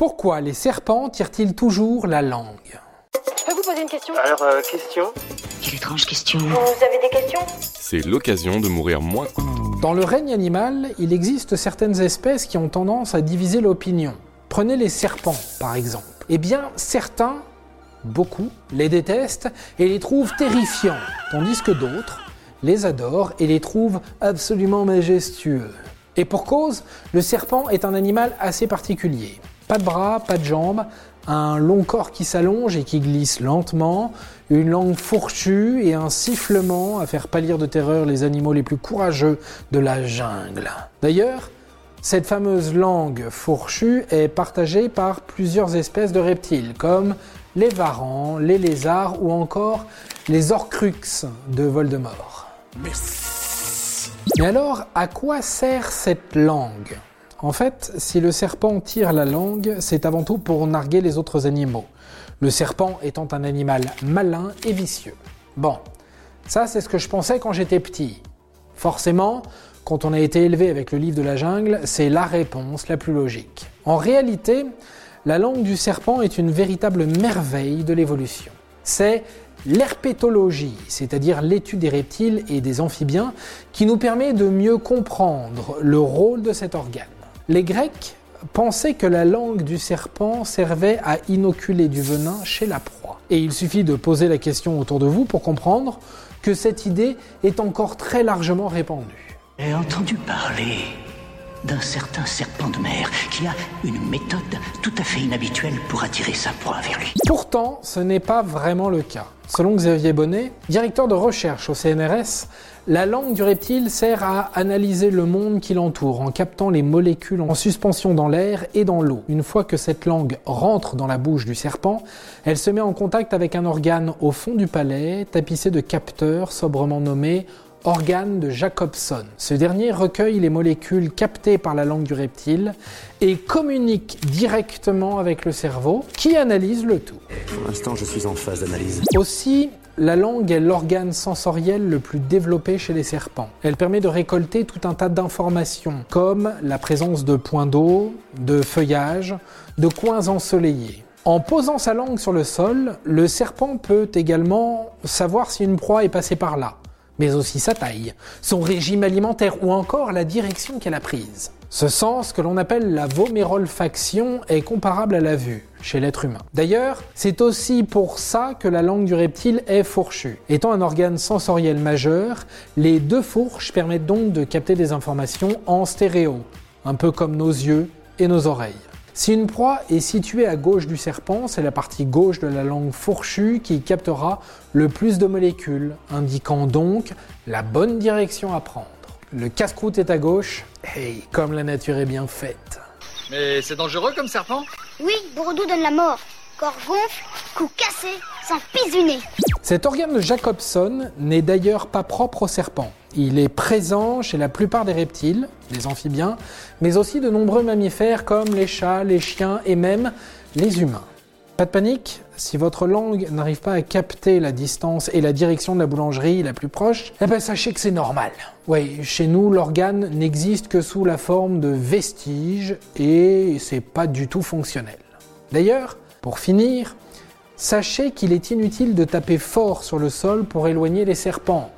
Pourquoi les serpents tirent-ils toujours la langue Je peux vous poser une question Alors, euh, question Quelle étrange question. Vous avez des questions C'est l'occasion de mourir moins. Dans le règne animal, il existe certaines espèces qui ont tendance à diviser l'opinion. Prenez les serpents, par exemple. Eh bien, certains, beaucoup, les détestent et les trouvent terrifiants, tandis que d'autres les adorent et les trouvent absolument majestueux. Et pour cause, le serpent est un animal assez particulier. Pas de bras, pas de jambes, un long corps qui s'allonge et qui glisse lentement, une langue fourchue et un sifflement à faire pâlir de terreur les animaux les plus courageux de la jungle. D'ailleurs, cette fameuse langue fourchue est partagée par plusieurs espèces de reptiles, comme les varans, les lézards ou encore les orcrux de Voldemort. Mais alors, à quoi sert cette langue? En fait, si le serpent tire la langue, c'est avant tout pour narguer les autres animaux. Le serpent étant un animal malin et vicieux. Bon, ça c'est ce que je pensais quand j'étais petit. Forcément, quand on a été élevé avec le livre de la jungle, c'est la réponse la plus logique. En réalité, la langue du serpent est une véritable merveille de l'évolution. C'est l'herpétologie, c'est-à-dire l'étude des reptiles et des amphibiens, qui nous permet de mieux comprendre le rôle de cet organe. Les Grecs pensaient que la langue du serpent servait à inoculer du venin chez la proie. Et il suffit de poser la question autour de vous pour comprendre que cette idée est encore très largement répandue. J'ai entendu parler d'un certain serpent de mer qui a une méthode tout à fait inhabituelle pour attirer sa proie vers lui. Pourtant, ce n'est pas vraiment le cas. Selon Xavier Bonnet, directeur de recherche au CNRS, la langue du reptile sert à analyser le monde qui l'entoure en captant les molécules en suspension dans l'air et dans l'eau. Une fois que cette langue rentre dans la bouche du serpent, elle se met en contact avec un organe au fond du palais, tapissé de capteurs sobrement nommés organe de Jacobson. Ce dernier recueille les molécules captées par la langue du reptile et communique directement avec le cerveau qui analyse le tout. Pour l'instant, je suis en phase d'analyse. Aussi, la langue est l'organe sensoriel le plus développé chez les serpents. Elle permet de récolter tout un tas d'informations, comme la présence de points d'eau, de feuillage, de coins ensoleillés. En posant sa langue sur le sol, le serpent peut également savoir si une proie est passée par là mais aussi sa taille, son régime alimentaire ou encore la direction qu'elle a prise. Ce sens que l'on appelle la vomérolfaction est comparable à la vue chez l'être humain. D'ailleurs, c'est aussi pour ça que la langue du reptile est fourchue. Étant un organe sensoriel majeur, les deux fourches permettent donc de capter des informations en stéréo, un peu comme nos yeux et nos oreilles. Si une proie est située à gauche du serpent, c'est la partie gauche de la langue fourchue qui captera le plus de molécules, indiquant donc la bonne direction à prendre. Le casse-croûte est à gauche, et comme la nature est bien faite. Mais c'est dangereux comme serpent? Oui, Bourdou donne la mort. Corps gonfle, cou cassé, sans pisse du nez. Cet organe de Jacobson n'est d'ailleurs pas propre au serpent. Il est présent chez la plupart des reptiles, des amphibiens, mais aussi de nombreux mammifères comme les chats, les chiens et même les humains. Pas de panique, si votre langue n'arrive pas à capter la distance et la direction de la boulangerie la plus proche, eh ben sachez que c'est normal. Oui, chez nous, l'organe n'existe que sous la forme de vestiges et c'est pas du tout fonctionnel. D'ailleurs, pour finir, sachez qu'il est inutile de taper fort sur le sol pour éloigner les serpents.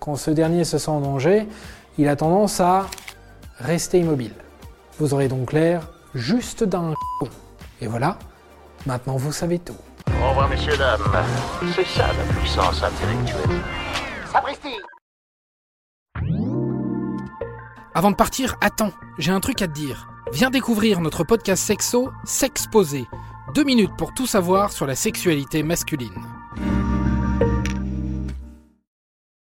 Quand ce dernier se sent en danger, il a tendance à rester immobile. Vous aurez donc l'air juste d'un con. Et voilà, maintenant vous savez tout. Au revoir, messieurs, dames. C'est ça la puissance intellectuelle. Sapristi Avant de partir, attends, j'ai un truc à te dire. Viens découvrir notre podcast sexo, S'exposer. Deux minutes pour tout savoir sur la sexualité masculine.